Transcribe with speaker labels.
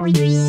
Speaker 1: for you.